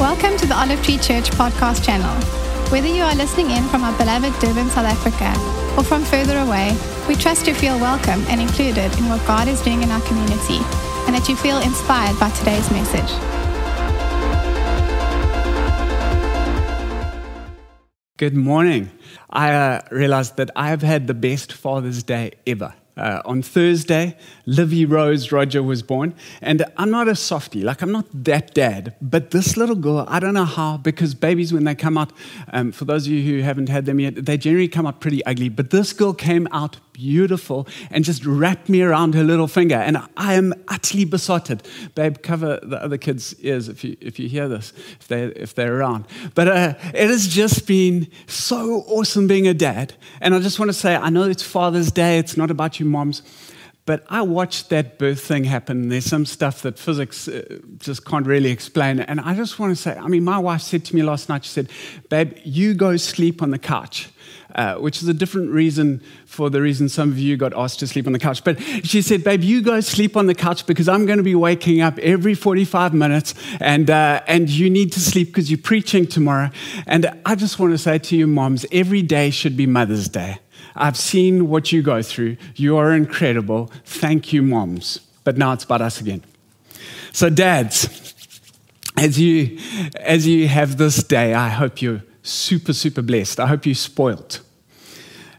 Welcome to the Olive Tree Church podcast channel. Whether you are listening in from our beloved Durban, South Africa, or from further away, we trust you feel welcome and included in what God is doing in our community and that you feel inspired by today's message. Good morning. I uh, realized that I have had the best Father's Day ever. Uh, on Thursday, Livy Rose Roger was born. And I'm not a softie, like, I'm not that dad. But this little girl, I don't know how, because babies, when they come out, um, for those of you who haven't had them yet, they generally come out pretty ugly. But this girl came out beautiful and just wrapped me around her little finger. And I am utterly besotted. Babe, cover the other kids' ears if you, if you hear this, if, they, if they're around. But uh, it has just been so awesome being a dad. And I just want to say, I know it's Father's Day, it's not about you moms. But I watched that birth thing happen. There's some stuff that physics uh, just can't really explain. And I just want to say, I mean, my wife said to me last night, she said, Babe, you go sleep on the couch. Uh, which is a different reason for the reason some of you got asked to sleep on the couch. But she said, Babe, you go sleep on the couch because I'm going to be waking up every 45 minutes and, uh, and you need to sleep because you're preaching tomorrow. And I just want to say to you, moms, every day should be Mother's Day. I've seen what you go through. You are incredible. Thank you, moms. But now it's about us again. So, dads, as you, as you have this day, I hope you're super, super blessed. I hope you're spoiled.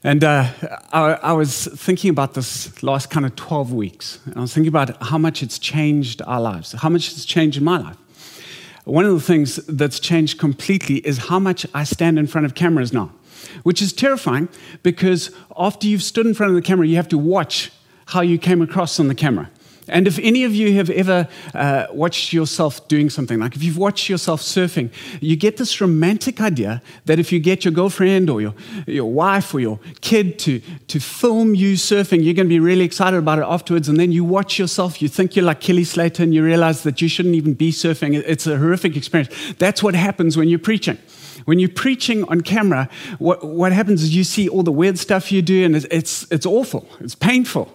And uh, I, I, was thinking about this last kind of 12 weeks. And I was thinking about how much it's changed our lives, how much it's changed my life. One of the things that's changed completely is how much I stand in front of cameras now, which is terrifying because after you've stood in front of the camera, you have to watch how you came across on the camera. And if any of you have ever uh, watched yourself doing something, like if you've watched yourself surfing, you get this romantic idea that if you get your girlfriend or your, your wife or your kid to, to film you surfing, you're going to be really excited about it afterwards. And then you watch yourself, you think you're like Kelly Slater, and you realize that you shouldn't even be surfing. It's a horrific experience. That's what happens when you're preaching. When you're preaching on camera, what, what happens is you see all the weird stuff you do, and it's, it's, it's awful, it's painful.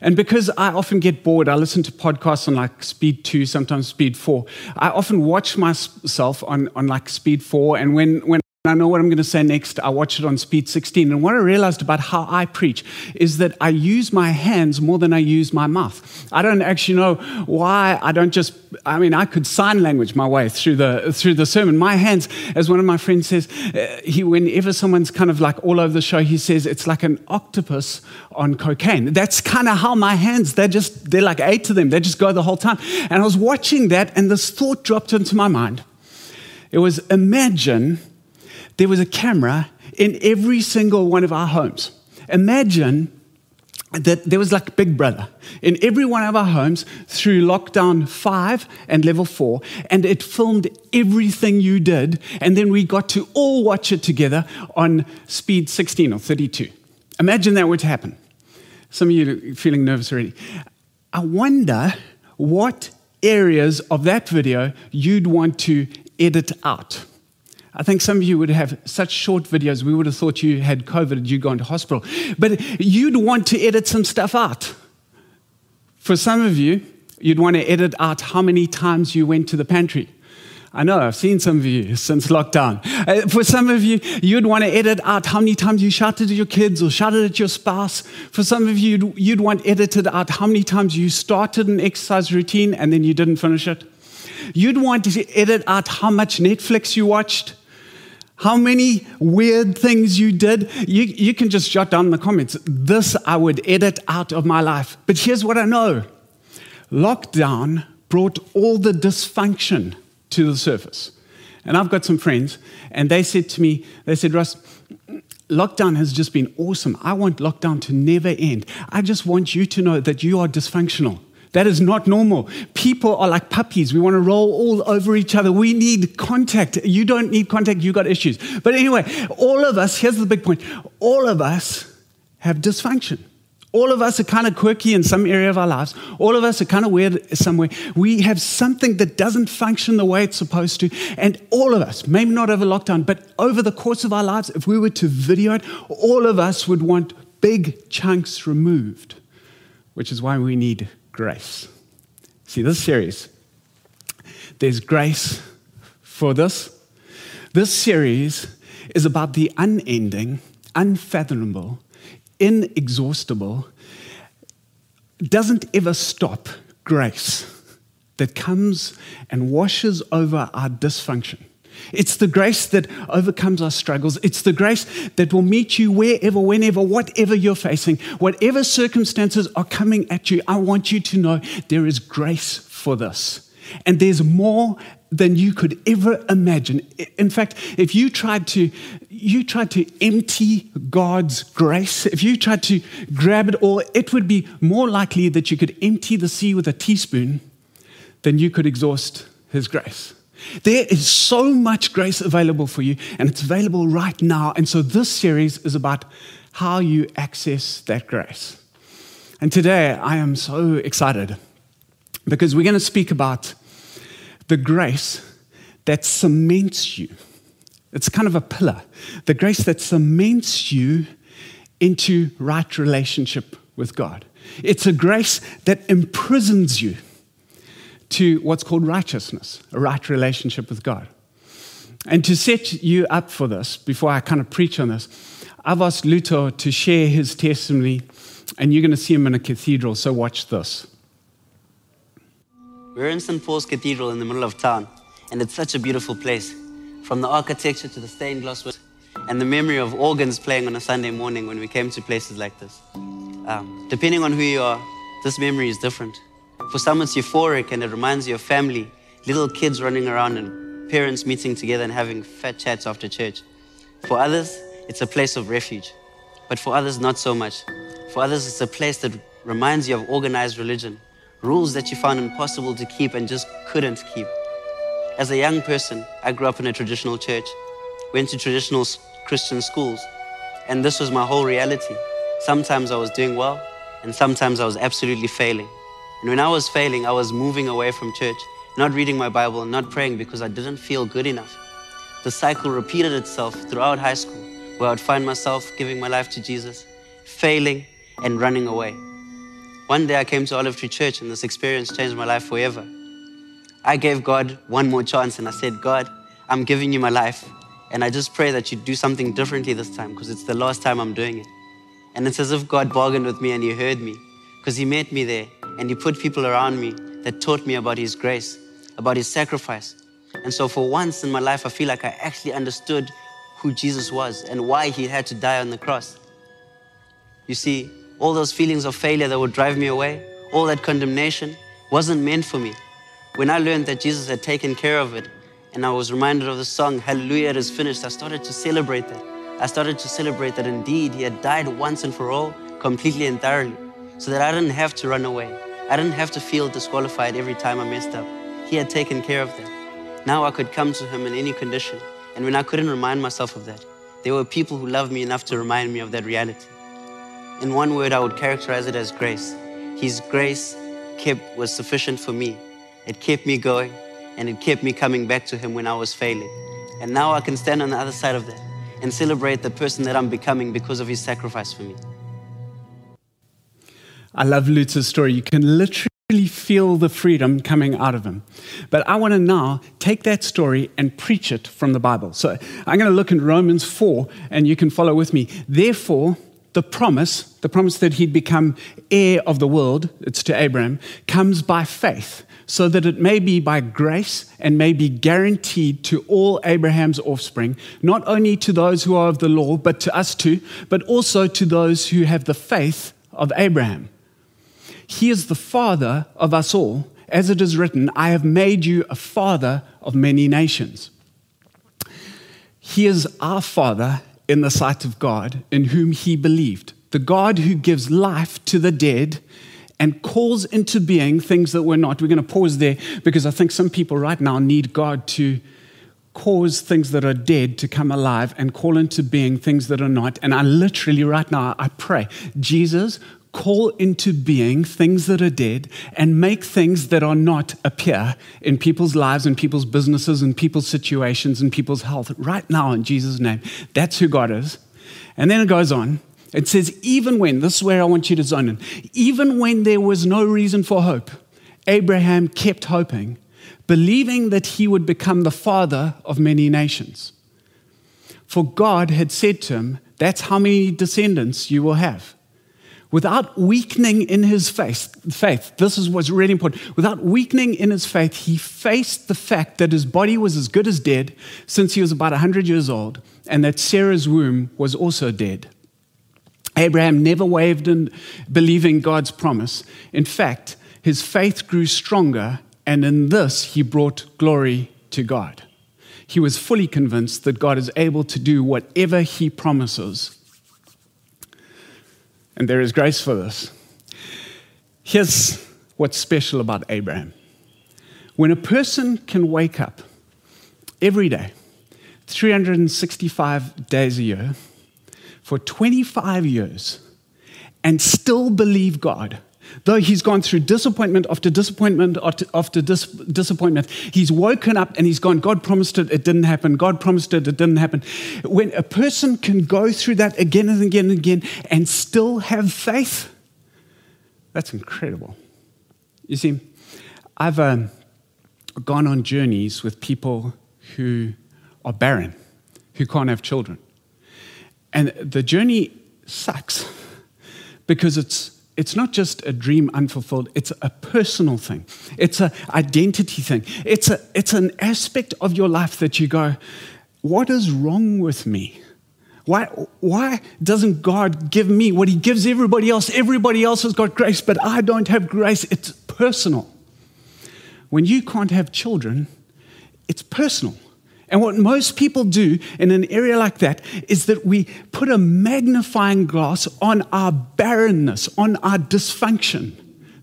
And because I often get bored, I listen to podcasts on like speed two, sometimes speed four. I often watch myself on, on like speed four. And when, when I know what I'm going to say next. I watch it on speed 16. And what I realized about how I preach is that I use my hands more than I use my mouth. I don't actually know why I don't just, I mean, I could sign language my way through the, through the sermon. My hands, as one of my friends says, uh, he, whenever someone's kind of like all over the show, he says it's like an octopus on cocaine. That's kind of how my hands, they're just, they're like eight to them. They just go the whole time. And I was watching that and this thought dropped into my mind. It was imagine there was a camera in every single one of our homes. Imagine that there was like Big Brother in every one of our homes through lockdown five and level four, and it filmed everything you did, and then we got to all watch it together on speed 16 or 32. Imagine that were to happen. Some of you are feeling nervous already. I wonder what areas of that video you'd want to edit out. I think some of you would have such short videos, we would have thought you had COVID, you'd gone to hospital. But you'd want to edit some stuff out. For some of you, you'd want to edit out how many times you went to the pantry. I know, I've seen some of you since lockdown. Uh, for some of you, you'd want to edit out how many times you shouted at your kids or shouted at your spouse. For some of you, you'd, you'd want edited out how many times you started an exercise routine and then you didn't finish it. You'd want to edit out how much Netflix you watched how many weird things you did. You, you can just jot down in the comments. This I would edit out of my life. But here's what I know lockdown brought all the dysfunction to the surface. And I've got some friends, and they said to me, they said, Russ, lockdown has just been awesome. I want lockdown to never end. I just want you to know that you are dysfunctional. That is not normal. People are like puppies. We want to roll all over each other. We need contact. You don't need contact, you got issues. But anyway, all of us, here's the big point all of us have dysfunction. All of us are kind of quirky in some area of our lives. All of us are kind of weird somewhere. We have something that doesn't function the way it's supposed to. And all of us, maybe not over lockdown, but over the course of our lives, if we were to video it, all of us would want big chunks removed, which is why we need grace. See, this series, there's grace for this? This series is about the unending, unfathomable, inexhaustible, doesn't ever stop grace that comes and washes over our dysfunction. It's the grace that overcomes our struggles. It's the grace that will meet you wherever, whenever, whatever you're facing, whatever circumstances are coming at you. I want you to know there is grace for this. And there's more than you could ever imagine. In fact, if you tried to you tried to empty God's grace, if you tried to grab it all, it would be more likely that you could empty the sea with a teaspoon than you could exhaust his grace. There is so much grace available for you, and it's available right now. And so this series is about how you access that grace. And today I am so excited because we're going to speak about the grace that cements you. It's kind of a pillar, the grace that cements you into right relationship with God. It's a grace that imprisons you to what's called righteousness, a right relationship with God. And to set you up for this, before I kind of preach on this, I've asked Luto to share his testimony, and you're going to see him in a cathedral, so watch this. We're in St. Paul's Cathedral in the middle of town, and it's such a beautiful place. From the architecture to the stained glass windows, and the memory of organs playing on a Sunday morning when we came to places like this. Um, depending on who you are, this memory is different. For some, it's euphoric and it reminds you of family, little kids running around and parents meeting together and having fat chats after church. For others, it's a place of refuge. But for others, not so much. For others, it's a place that reminds you of organized religion, rules that you found impossible to keep and just couldn't keep. As a young person, I grew up in a traditional church, went to traditional Christian schools, and this was my whole reality. Sometimes I was doing well, and sometimes I was absolutely failing. And when I was failing, I was moving away from church, not reading my Bible, and not praying because I didn't feel good enough. The cycle repeated itself throughout high school, where I'd find myself giving my life to Jesus, failing, and running away. One day I came to Olive Tree Church, and this experience changed my life forever. I gave God one more chance, and I said, God, I'm giving you my life. And I just pray that you do something differently this time because it's the last time I'm doing it. And it's as if God bargained with me and He heard me because He met me there and He put people around me that taught me about His grace, about His sacrifice. And so, for once in my life, I feel like I actually understood who Jesus was and why He had to die on the cross. You see, all those feelings of failure that would drive me away, all that condemnation, wasn't meant for me. When I learned that Jesus had taken care of it, and I was reminded of the song, Hallelujah, it is finished, I started to celebrate that. I started to celebrate that indeed He had died once and for all, completely and thoroughly, so that I didn't have to run away. I didn't have to feel disqualified every time I messed up. He had taken care of that. Now I could come to Him in any condition. And when I couldn't remind myself of that, there were people who loved me enough to remind me of that reality. In one word, I would characterize it as grace. His grace kept, was sufficient for me. It kept me going and it kept me coming back to Him when I was failing. And now I can stand on the other side of that and celebrate the person that I'm becoming because of His sacrifice for me. I love Luther's story. You can literally feel the freedom coming out of him. But I want to now take that story and preach it from the Bible. So I'm going to look in Romans 4, and you can follow with me. Therefore, the promise, the promise that he'd become heir of the world, it's to Abraham, comes by faith, so that it may be by grace and may be guaranteed to all Abraham's offspring, not only to those who are of the law, but to us too, but also to those who have the faith of Abraham. He is the father of us all. As it is written, I have made you a father of many nations. He is our father in the sight of God, in whom he believed. The God who gives life to the dead and calls into being things that were not. We're going to pause there because I think some people right now need God to cause things that are dead to come alive and call into being things that are not. And I literally, right now, I pray, Jesus, call into being things that are dead and make things that are not appear in people's lives and people's businesses and people's situations and people's health right now in Jesus' name. That's who God is. And then it goes on. It says, even when, this is where I want you to zone in, even when there was no reason for hope, Abraham kept hoping believing that he would become the father of many nations. For God had said to him, That's how many descendants you will have. Without weakening in his faith, faith, this is what's really important. Without weakening in his faith, he faced the fact that his body was as good as dead since he was about 100 years old, and that Sarah's womb was also dead. Abraham never wavered in believing God's promise. In fact, his faith grew stronger, and in this he brought glory to God. He was fully convinced that God is able to do whatever he promises. And there is grace for this. Here's what's special about Abraham. When a person can wake up every day, 365 days a year, for 25 years, and still believe God, Though he's gone through disappointment after disappointment after, dis- disappointment, he's woken up and he's gone, God promised it, it didn't happen. God promised it, it didn't happen. When a person can go through that again and again and again and still have faith, that's incredible. You see, I've um, gone on journeys with people who are barren, who can't have children. And the journey sucks because it's it's not just a dream unfulfilled, it's a personal thing. It's an identity thing. It's, a, it's an aspect of your life that you go, what is wrong with me? Why, why doesn't God give me what He gives everybody else? Everybody else has got grace, but I don't have grace. It's personal. When you can't have children, it's personal. And what most people do in an area like that is that we put a magnifying glass on our barrenness, on our dysfunction,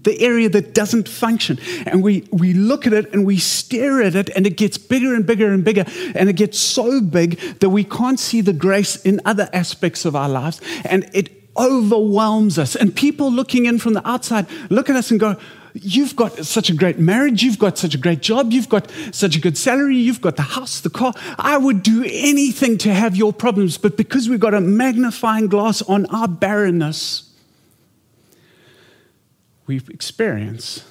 the area that doesn't function. And we, we look at it and we stare at it, and it gets bigger and bigger and bigger. And it gets so big that we can't see the grace in other aspects of our lives. And it overwhelms us. And people looking in from the outside look at us and go, You've got such a great marriage. You've got such a great job. You've got such a good salary. You've got the house, the car. I would do anything to have your problems. But because we've got a magnifying glass on our barrenness, we experience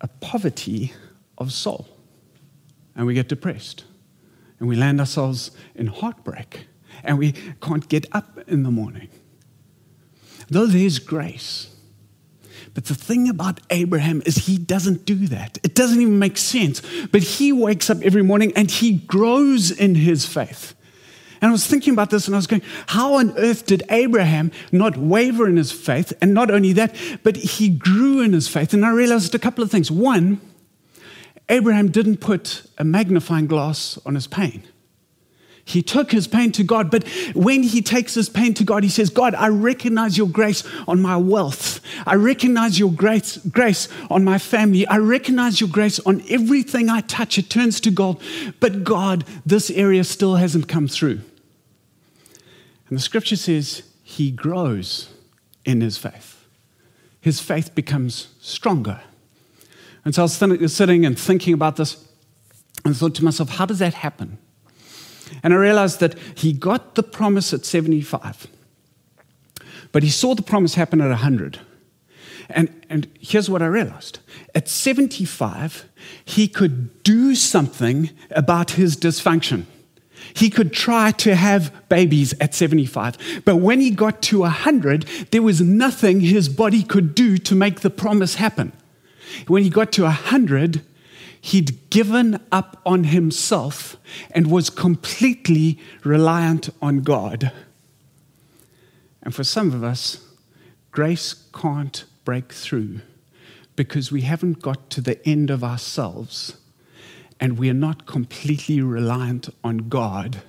a poverty of soul. And we get depressed. And we land ourselves in heartbreak. And we can't get up in the morning. Though there's grace, but the thing about Abraham is he doesn't do that. It doesn't even make sense. But he wakes up every morning and he grows in his faith. And I was thinking about this and I was going, how on earth did Abraham not waver in his faith? And not only that, but he grew in his faith. And I realized a couple of things. One, Abraham didn't put a magnifying glass on his pain. He took his pain to God, but when he takes his pain to God, he says, God, I recognize your grace on my wealth. I recognize your grace, grace on my family. I recognize your grace on everything I touch. It turns to gold. But God, this area still hasn't come through. And the scripture says he grows in his faith. His faith becomes stronger. And so I was sitting and thinking about this and thought to myself, how does that happen? And I realized that he got the promise at 75, but he saw the promise happen at 100. And, and here's what I realized at 75, he could do something about his dysfunction. He could try to have babies at 75. But when he got to 100, there was nothing his body could do to make the promise happen. When he got to 100, He'd given up on himself and was completely reliant on God. And for some of us, grace can't break through because we haven't got to the end of ourselves and we are not completely reliant on God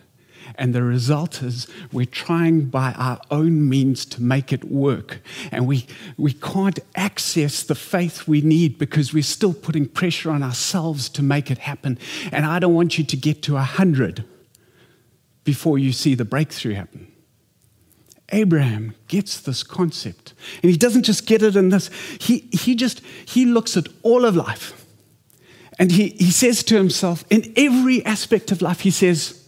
and the result is we're trying by our own means to make it work. And we, we can't access the faith we need because we're still putting pressure on ourselves to make it happen. And I don't want you to get to 100 before you see the breakthrough happen. Abraham gets this concept. And he doesn't just get it in this, he, he just he looks at all of life. And he, he says to himself, in every aspect of life, he says,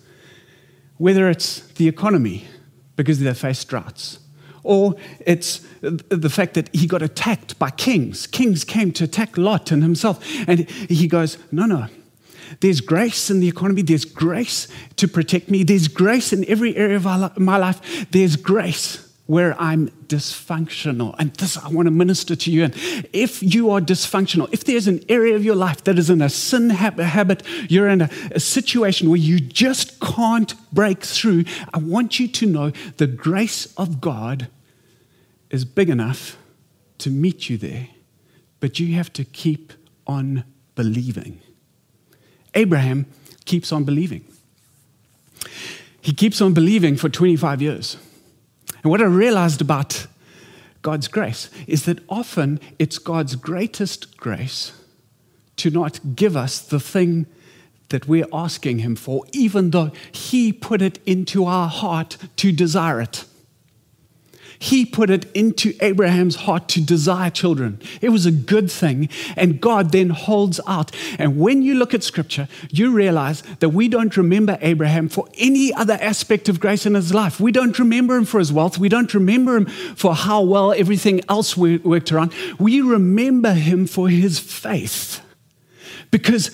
whether it's the economy, because they face droughts, Or it's the fact that he got attacked by kings. Kings came to attack Lot and himself. And he goes, No, no. There's grace in the economy. There's grace to protect me. There's grace in every area of my life. There's grace where I'm dysfunctional. And this, I want to minister to you. And if you are dysfunctional, if there's an area of your life that is in a sin habit, you're in a, a situation where you just can't break through, I want you to know the grace of God is big enough to meet you there, but you have to keep on believing. Abraham keeps on believing. He keeps on believing for 25 years. And what I realized about God's grace is that often it's God's greatest grace to not give us the thing that we're asking Him for, even though He put it into our heart to desire it. He put it into Abraham's heart to desire children. It was a good thing, and God then holds out. And when you look at scripture, you realize that we don't remember Abraham for any other aspect of grace in his life. We don't remember him for his wealth. We don't remember him for how well everything else worked around. We remember him for his faith. Because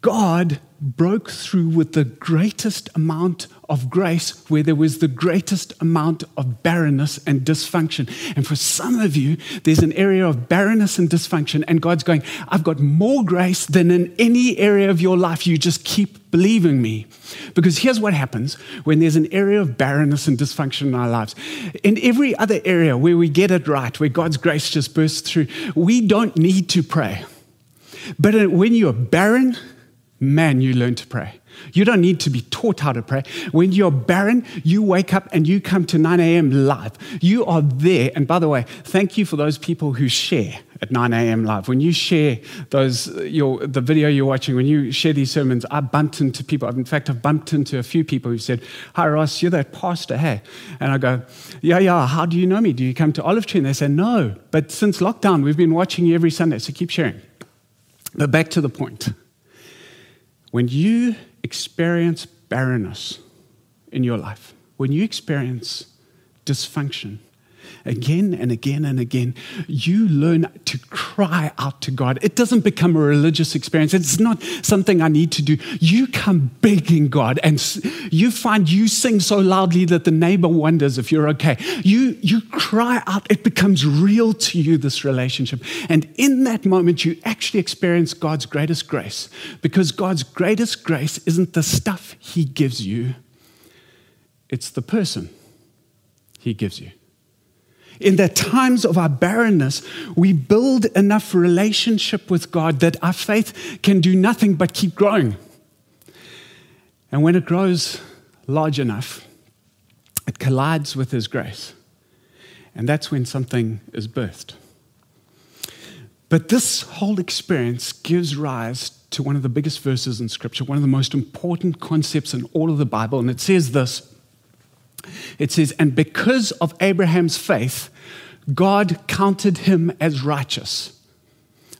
God broke through with the greatest amount of grace where there was the greatest amount of barrenness and dysfunction. And for some of you, there's an area of barrenness and dysfunction, and God's going, I've got more grace than in any area of your life. You just keep believing me. Because here's what happens when there's an area of barrenness and dysfunction in our lives. In every other area where we get it right, where God's grace just bursts through, we don't need to pray. But when you're barren, man, you learn to pray. You don't need to be taught how to pray. When you're barren, you wake up and you come to 9 a.m. live. You are there. And by the way, thank you for those people who share at 9 a.m. live. When you share those, your, the video you're watching, when you share these sermons, I bumped into people. In fact, I've bumped into a few people who said, Hi, Ross, you're that pastor, hey? And I go, Yeah, yeah, how do you know me? Do you come to Olive Tree? And they say, No, but since lockdown, we've been watching you every Sunday, so keep sharing. But back to the point. When you experience barrenness in your life, when you experience dysfunction, again and again and again, you learn to cry out to God. It doesn't become a religious experience. It's not something I need to do. You come begging God, and you find you sing so loudly that the neighbor wonders if you're okay. You, you cry out. It becomes real to you, this relationship. And in that moment, you actually experience God's greatest grace because God's greatest grace isn't the stuff He gives you, it's the person He gives you in the times of our barrenness, we build enough relationship with God that our faith can do nothing but keep growing. And when it grows large enough, it collides with His grace. And that's when something is birthed. But this whole experience gives rise to one of the biggest verses in Scripture, one of the most important concepts in all of the Bible. And it says this it says, And because of Abraham's faith, God counted him as righteous.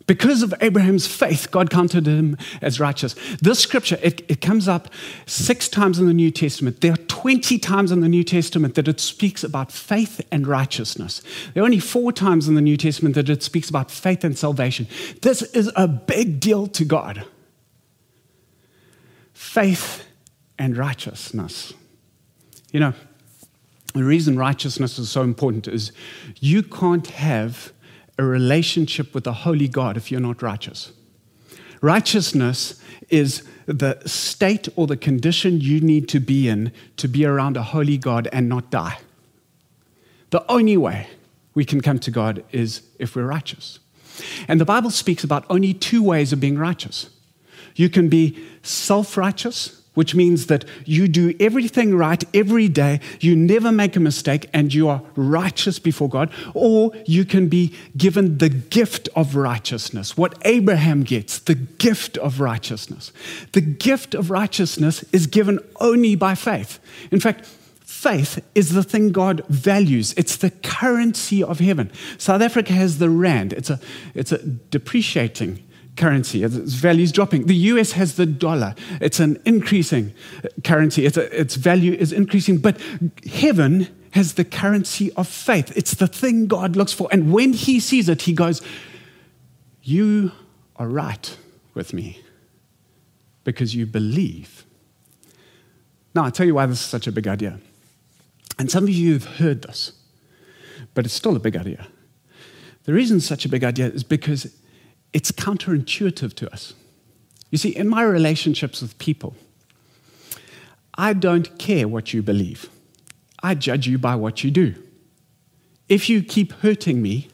Because of Abraham's faith, God counted him as righteous. This scripture, it, it, comes up six times in the New Testament. There are 20 times in the New Testament that it speaks about faith and righteousness. There are only four times in the New Testament that it speaks about faith and salvation. This is a big deal to God. Faith and righteousness. You know, the reason righteousness is so important is you can't have a relationship with a holy God if you're not righteous. Righteousness is the state or the condition you need to be in to be around a holy God and not die. The only way we can come to God is if we're righteous. And the Bible speaks about only two ways of being righteous. You can be self righteous, which means that you do everything right every day, you never make a mistake, and you are righteous before God, or you can be given the gift of righteousness, what Abraham gets, the gift of righteousness. The gift of righteousness is given only by faith. In fact, faith is the thing God values. It's the currency of heaven. South Africa has the rand. It's a, it's a depreciating currency. Its value is dropping. The US has the dollar. It's an increasing uh, currency. It's a, its value is increasing. But heaven has the currency of faith. It's the thing God looks for. And when he sees it, he goes, You are right with me because you believe. Now, I'll tell you why this is such a big idea. And some of you have heard this, but it's still a big idea. The reason it's such a big idea is because it's counterintuitive to us. You see, in my relationships with people, I don't care what you believe. I judge you by what you do. If you keep hurting me,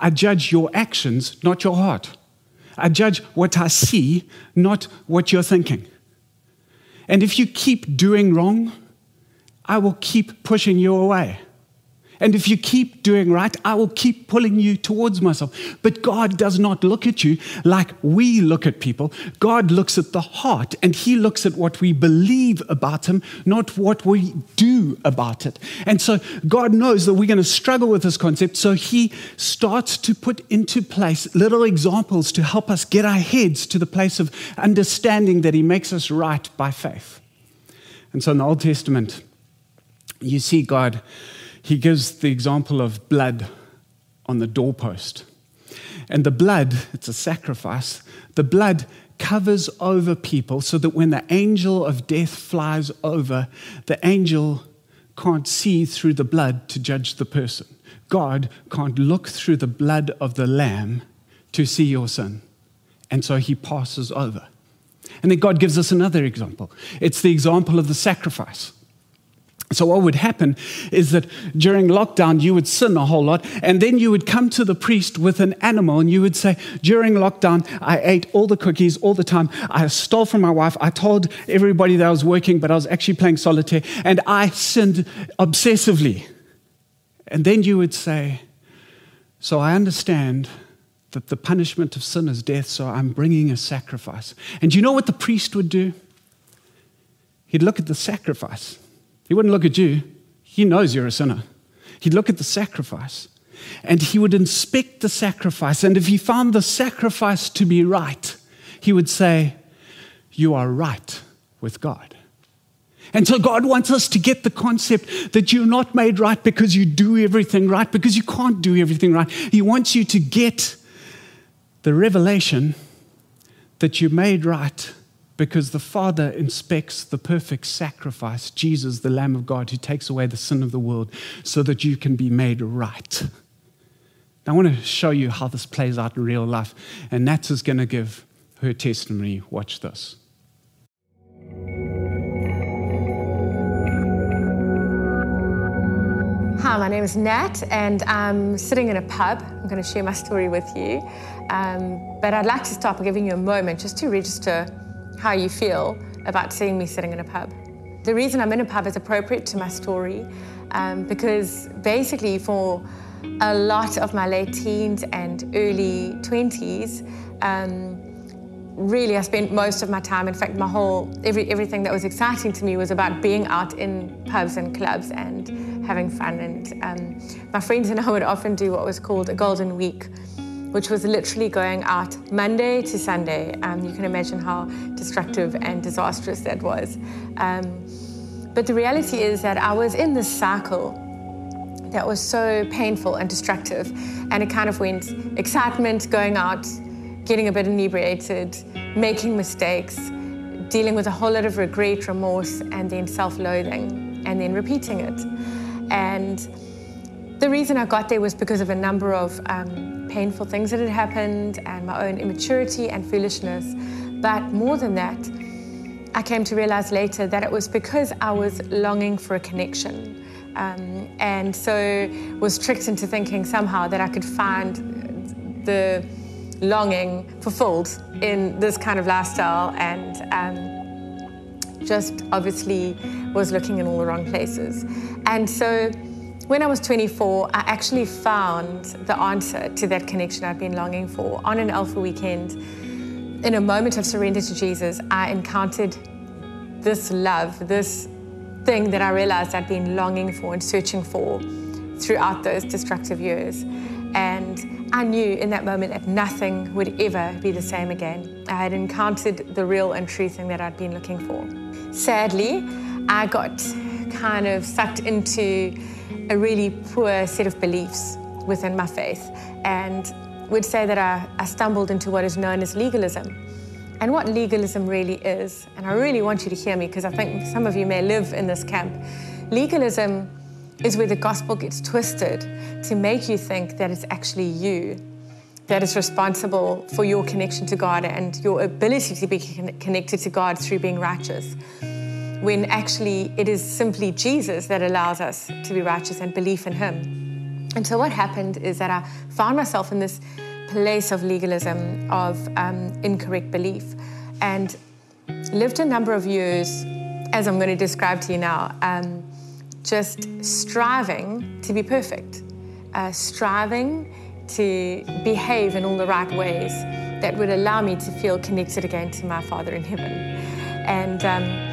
I judge your actions, not your heart. I judge what I see, not what you're thinking. And if you keep doing wrong, I will keep pushing you away. And if you keep doing right, I will keep pulling you towards myself. But God does not look at you like we look at people. God looks at the heart and He looks at what we believe about Him, not what we do about it. And so God knows that we're going to struggle with this concept. So He starts to put into place little examples to help us get our heads to the place of understanding that He makes us right by faith. And so in the Old Testament, you see God he gives the example of blood on the doorpost. And the blood, it's a sacrifice, the blood covers over people so that when the angel of death flies over, the angel can't see through the blood to judge the person. God can't look through the blood of the lamb to see your sin. And so he passes over. And then God gives us another example. It's the example of the sacrifice. So, what would happen is that during lockdown, you would sin a whole lot, and then you would come to the priest with an animal, and you would say, During lockdown, I ate all the cookies all the time. I stole from my wife. I told everybody that I was working, but I was actually playing solitaire, and I sinned obsessively. And then you would say, So, I understand that the punishment of sin is death, so I'm bringing a sacrifice. And you know what the priest would do? He'd look at the sacrifice he wouldn't look at you. He knows you're a sinner. He'd look at the sacrifice and he would inspect the sacrifice. And if he found the sacrifice to be right, he would say, You are right with God. And so God wants us to get the concept that you're not made right because you do everything right, because you can't do everything right. He wants you to get the revelation that you're made right because the Father inspects the perfect sacrifice, Jesus, the Lamb of God, who takes away the sin of the world, so that you can be made right. I want to show you how this plays out in real life. And Nat is going to give her testimony. Watch this. Hi, my name is Nat, and I'm sitting in a pub. I'm going to share my story with you. Um, but I'd like to start by giving you a moment just to register how you feel about seeing me sitting in a pub. The reason I'm in a pub is appropriate to my story um, because basically, for a lot of my late teens and early 20s, um, really I spent most of my time, in fact, my whole, every, everything that was exciting to me was about being out in pubs and clubs and having fun. And um, my friends and I would often do what was called a golden week which was literally going out Monday to Sunday. Um, you can imagine how destructive and disastrous that was. Um, but the reality is that I was in this cycle that was so painful and destructive. And it kind of went excitement, going out, getting a bit inebriated, making mistakes, dealing with a whole lot of regret, remorse, and then self loathing, and then repeating it. And the reason I got there was because of a number of um, painful things that had happened and my own immaturity and foolishness. But more than that, I came to realize later that it was because I was longing for a connection. Um, and so was tricked into thinking somehow that I could find the longing fulfilled in this kind of lifestyle and um, just obviously was looking in all the wrong places. And so when I was 24, I actually found the answer to that connection I'd been longing for on an Alpha weekend. In a moment of surrender to Jesus, I encountered this love, this thing that I realized I'd been longing for and searching for throughout those destructive years. And I knew in that moment that nothing would ever be the same again. I had encountered the real and true thing that I'd been looking for. Sadly, I got kind of sucked into a really poor set of beliefs within my faith and would say that I, I stumbled into what is known as legalism. And what legalism really is, and I really want you to hear me because I think some of you may live in this camp. Legalism is where the gospel gets twisted to make you think that it's actually you that is responsible for your connection to God and your ability to be connected to God through being righteous. When actually it is simply Jesus that allows us to be righteous and belief in Him. And so what happened is that I found myself in this place of legalism, of um, incorrect belief, and lived a number of years, as I'm going to describe to you now, um, just striving to be perfect, uh, striving to behave in all the right ways that would allow me to feel connected again to my Father in heaven. And um,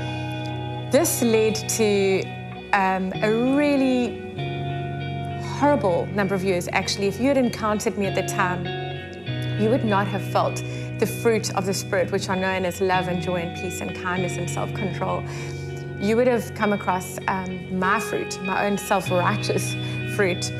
this led to um, a really horrible number of years, actually. If you had encountered me at the time, you would not have felt the fruit of the Spirit, which are known as love and joy and peace and kindness and self control. You would have come across um, my fruit, my own self righteous fruit,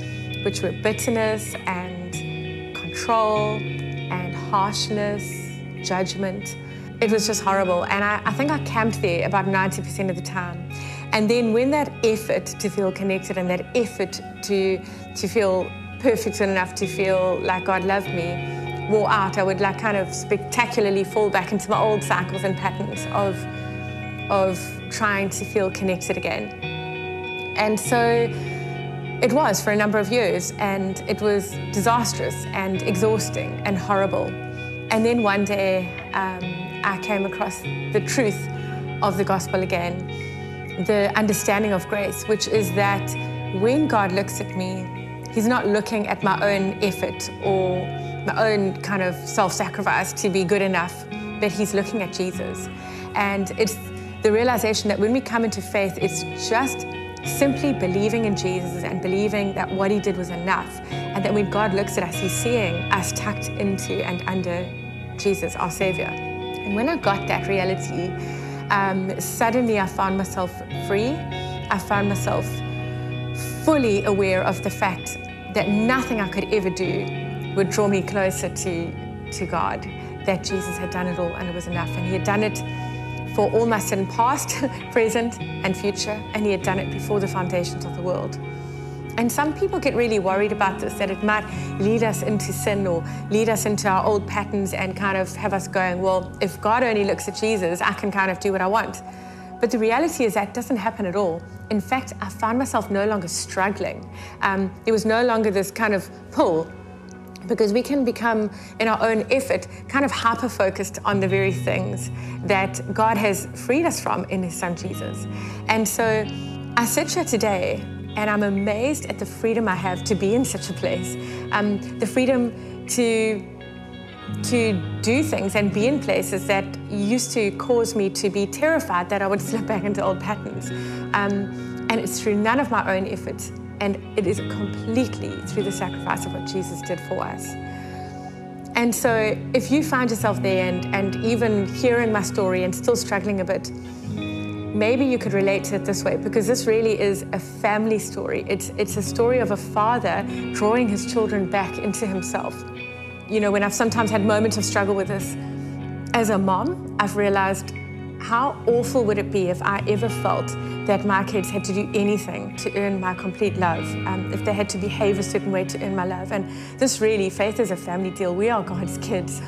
which were bitterness and control and harshness, judgment. It was just horrible. And I, I think I camped there about 90% of the time. And then when that effort to feel connected and that effort to, to feel perfect enough to feel like God loved me wore out, I would like kind of spectacularly fall back into my old cycles and patterns of, of trying to feel connected again. And so it was for a number of years, and it was disastrous and exhausting and horrible. And then one day, um, I came across the truth of the gospel again, the understanding of grace, which is that when God looks at me, He's not looking at my own effort or my own kind of self sacrifice to be good enough, but He's looking at Jesus. And it's the realization that when we come into faith, it's just simply believing in Jesus and believing that what he did was enough. And that when God looks at us, he's seeing us tucked into and under Jesus, our Savior. And when I got that reality, um, suddenly I found myself free. I found myself fully aware of the fact that nothing I could ever do would draw me closer to, to God, that Jesus had done it all and it was enough. And He had done it for all my sin past, present, and future, and He had done it before the foundations of the world. And some people get really worried about this, that it might lead us into sin or lead us into our old patterns and kind of have us going, well, if God only looks at Jesus, I can kind of do what I want. But the reality is that doesn't happen at all. In fact, I found myself no longer struggling. Um, there was no longer this kind of pull because we can become, in our own effort, kind of hyper focused on the very things that God has freed us from in His Son Jesus. And so I sit here today and I'm amazed at the freedom I have to be in such a place. Um, the freedom to to do things and be in places that used to cause me to be terrified that I would slip back into old patterns. Um, and it's through none of my own efforts and it is completely through the sacrifice of what Jesus did for us. And so, if you find yourself there and, and even hearing my story and still struggling a bit, maybe you could relate to it this way because this really is a family story. It's, it's a story of a father drawing his children back into himself. You know, when I've sometimes had moments of struggle with this, as a mom, I've realized how awful would it be if I ever felt that my kids had to do anything to earn my complete love, um, if they had to behave a certain way to earn my love. And this really, faith is a family deal. We are God's kids.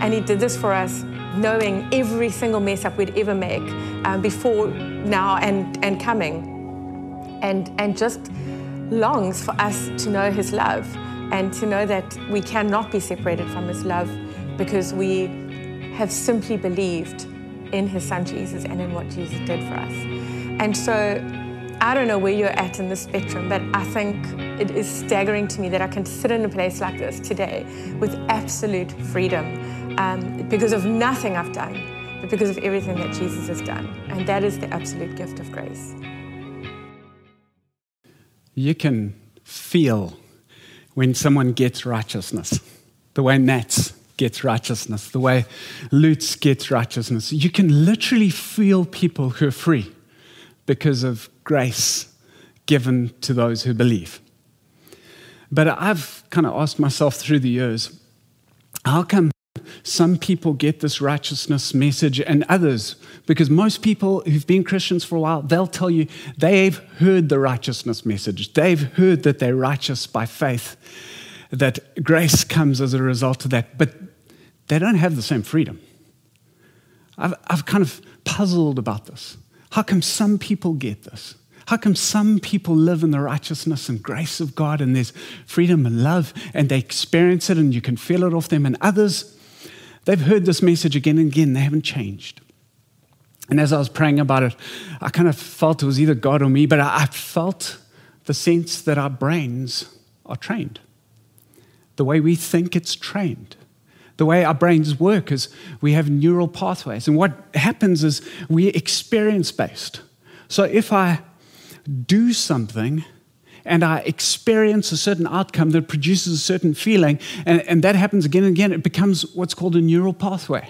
And He did this for us, knowing every single mess up we'd ever make um, before, now, and, and coming. And, and just longs for us to know His love and to know that we cannot be separated from His love because we have simply believed in His Son Jesus and in what Jesus did for us. And so I don't know where you're at in the spectrum, but I think it is staggering to me that I can sit in a place like this today with absolute freedom um, because of nothing I've done, but because of everything that Jesus has done. And that is the absolute gift of grace. You can feel when someone gets righteousness, the way Nats gets righteousness, the way Lutz gets righteousness. You can literally feel people who are free because of grace given to those who believe. But I've kind of asked myself through the years how come some people get this righteousness message and others? Because most people who've been Christians for a while, they'll tell you they've heard the righteousness message. They've heard that they're righteous by faith, that grace comes as a result of that, but they don't have the same freedom. I've, I've kind of puzzled about this. How come some people get this? How come some people live in the righteousness and grace of God and there's freedom and love and they experience it and you can feel it off them, and others, they've heard this message again and again, they haven't changed. And as I was praying about it, I kind of felt it was either God or me, but I felt the sense that our brains are trained. The way we think it's trained. The way our brains work is we have neural pathways. And what happens is we're experience based. So if I do something and I experience a certain outcome that produces a certain feeling, and, and that happens again and again, it becomes what's called a neural pathway.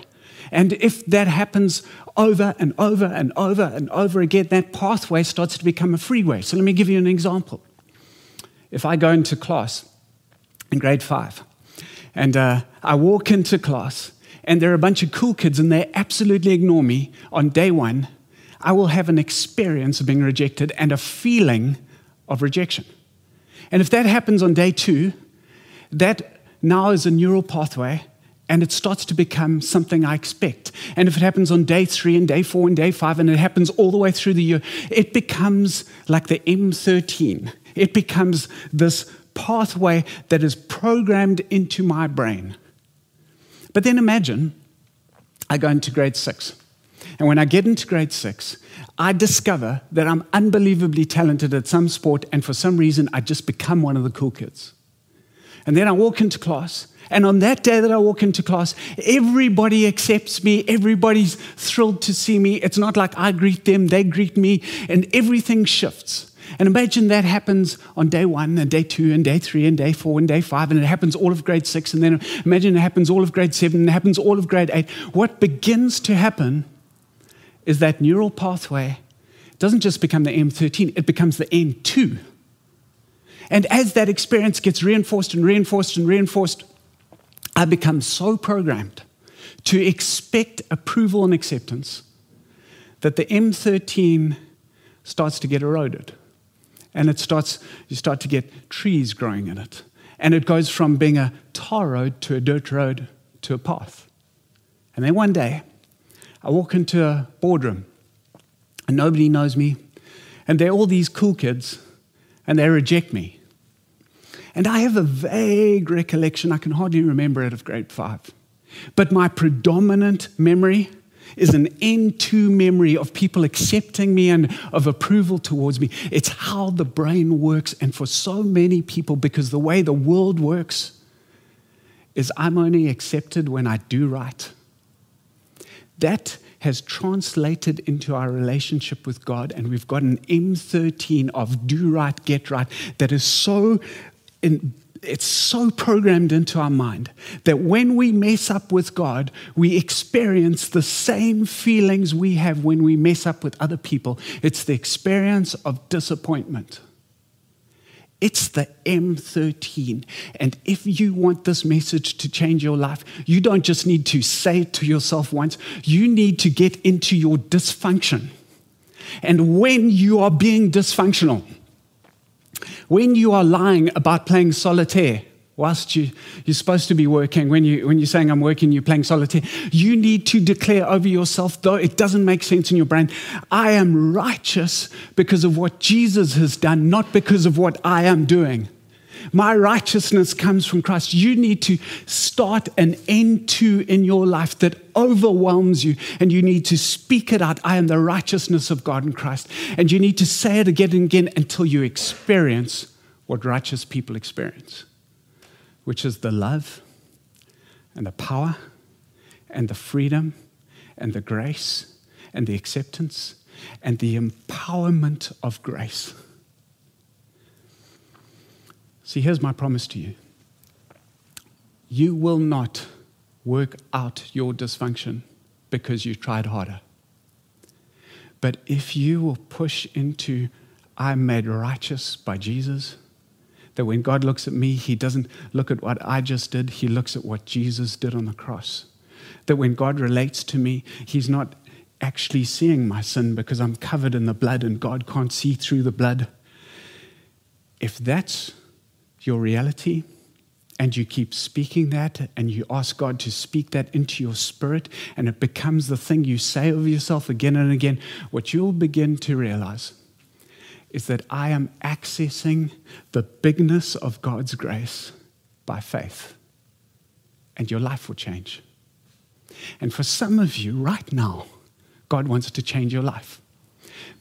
And if that happens over and over and over and over again, that pathway starts to become a freeway. So let me give you an example. If I go into class in grade five, and uh, I walk into class, and there are a bunch of cool kids, and they absolutely ignore me on day one. I will have an experience of being rejected and a feeling of rejection. And if that happens on day two, that now is a neural pathway and it starts to become something I expect. And if it happens on day three and day four and day five, and it happens all the way through the year, it becomes like the M13. It becomes this pathway that is programmed into my brain. But then imagine I go into grade six. And when I get into grade six, I discover that I'm unbelievably talented at some sport, and for some reason, I just become one of the cool kids. And then I walk into class, and on that day that I walk into class, everybody accepts me, everybody's thrilled to see me. It's not like I greet them, they greet me, and everything shifts. And imagine that happens on day one, and day two, and day three, and day four, and day five, and it happens all of grade six, and then imagine it happens all of grade seven, and it happens all of grade eight. What begins to happen is that neural pathway doesn't just become the M13, it becomes the N2. And as that experience gets reinforced and reinforced and reinforced, I become so programmed to expect approval and acceptance that the M13 starts to get eroded and it starts, you start to get trees growing in it. And it goes from being a tar road to a dirt road to a path. And then one day, I walk into a boardroom and nobody knows me. And they're all these cool kids and they reject me. And I have a vague recollection, I can hardly remember it, of grade five. But my predominant memory is an N2 memory of people accepting me and of approval towards me. It's how the brain works. And for so many people, because the way the world works is I'm only accepted when I do right. That has translated into our relationship with God, and we've got an M13 of do right, get right that is so in, it's so programmed into our mind that when we mess up with God, we experience the same feelings we have when we mess up with other people. It's the experience of disappointment. It's the M13. And if you want this message to change your life, you don't just need to say it to yourself once, you need to get into your dysfunction. And when you are being dysfunctional, when you are lying about playing solitaire, whilst you, you're supposed to be working, when, you, when you're saying I'm working, you're playing solitaire, you need to declare over yourself, though it doesn't make sense in your brain, I am righteous because of what Jesus has done, not because of what I am doing. My righteousness comes from Christ. You need to start an N2 in your life that overwhelms you, and you need to speak it out. I am the righteousness of God in Christ. And you need to say it again and again until you experience what righteous people experience, which is the love and the power and the freedom and the grace and the acceptance and the empowerment of grace. See, here's my promise to you you will not work out your dysfunction because you tried harder. But if you will push into I'm made righteous by Jesus. That when God looks at me, He doesn't look at what I just did, He looks at what Jesus did on the cross. That when God relates to me, He's not actually seeing my sin because I'm covered in the blood and God can't see through the blood. If that's your reality, and you keep speaking that, and you ask God to speak that into your spirit, and it becomes the thing you say of yourself again and again, what you'll begin to realize is that I am accessing the bigness of God's grace by faith. And your life will change. And for some of you right now, God wants to change your life.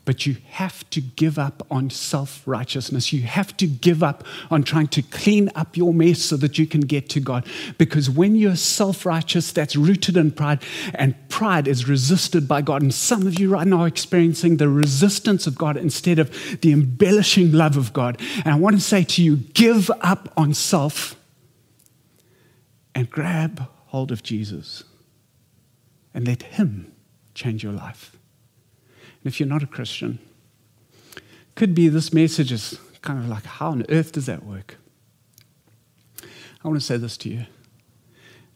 But you have to give up on self righteousness. You have to give up on trying to clean up your mess so that you can get to God. Because when you're self righteous, that's rooted in pride, and pride is resisted by God. And some of you right now are experiencing the resistance of God instead of the embellishing love of God. And I want to say to you give up on self and grab hold of Jesus and let Him change your life if you're not a Christian, could be this message is kind of like, how on earth does that work? I want to say this to you.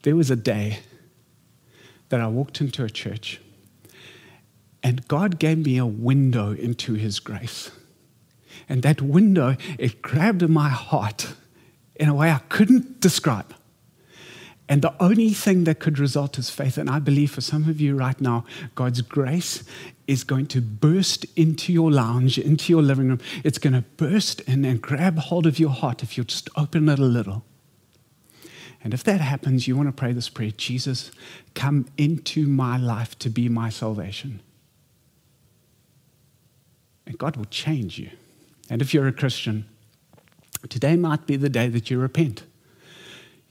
There was a day that I walked into a church and God gave me a window into His grace. And that window, it grabbed my heart in a way I couldn't describe. And the only thing that could result is faith. And I believe for some of you right now, God's grace is going to burst into your lounge, into your living room. It's going to burst in and grab hold of your heart if you just open it a little. And if that happens, you want to pray this prayer Jesus, come into my life to be my salvation. And God will change you. And if you're a Christian, today might be the day that you repent.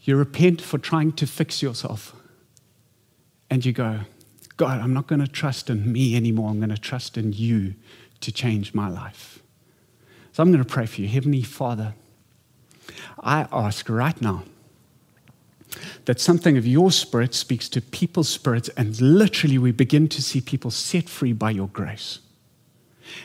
You repent for trying to fix yourself. And you go, God, I'm not going to trust in me anymore. I'm going to trust in you to change my life. So I'm going to pray for you. Heavenly Father, I ask right now that something of your spirit speaks to people's spirits, and literally we begin to see people set free by your grace.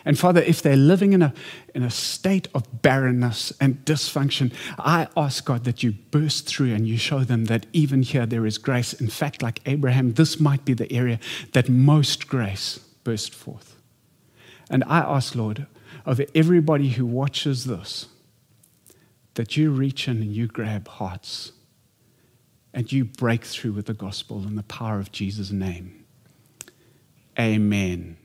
And Father, if they're living in a, in a state of barrenness and dysfunction, I ask God that you burst through and you show them that even here there is grace. In fact, like Abraham, this might be the area that most grace burst forth. And I ask, Lord, over everybody who watches this, that you reach in and you grab hearts and you break through with the gospel in the power of Jesus' name. Amen.